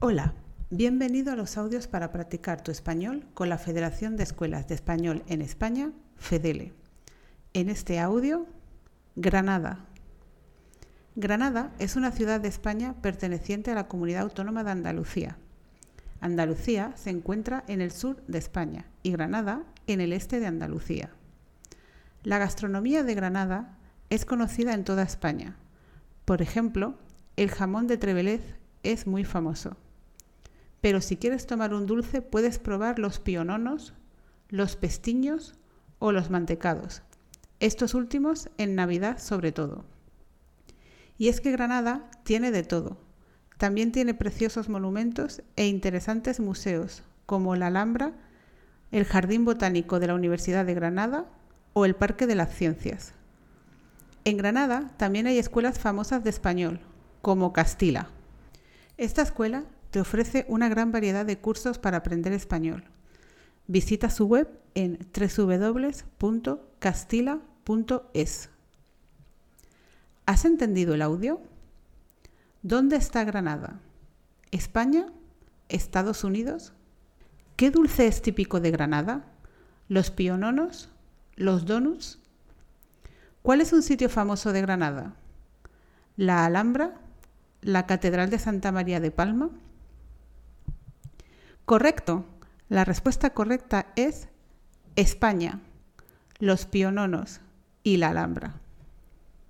Hola, bienvenido a los audios para practicar tu español con la Federación de Escuelas de Español en España, FEDELE. En este audio, Granada. Granada es una ciudad de España perteneciente a la Comunidad Autónoma de Andalucía. Andalucía se encuentra en el sur de España y Granada en el este de Andalucía. La gastronomía de Granada es conocida en toda España. Por ejemplo, el jamón de Trevelez es muy famoso. Pero si quieres tomar un dulce puedes probar los piononos, los pestiños o los mantecados. Estos últimos en Navidad sobre todo. Y es que Granada tiene de todo. También tiene preciosos monumentos e interesantes museos, como la Alhambra, el Jardín Botánico de la Universidad de Granada o el Parque de las Ciencias. En Granada también hay escuelas famosas de español, como Castilla. Esta escuela te ofrece una gran variedad de cursos para aprender español. Visita su web en www.castila.es. ¿Has entendido el audio? ¿Dónde está Granada? ¿España? ¿Estados Unidos? ¿Qué dulce es típico de Granada? ¿Los piononos? ¿Los donuts? ¿Cuál es un sitio famoso de Granada? ¿La Alhambra? ¿La Catedral de Santa María de Palma? Correcto. La respuesta correcta es España, los piononos y la Alhambra.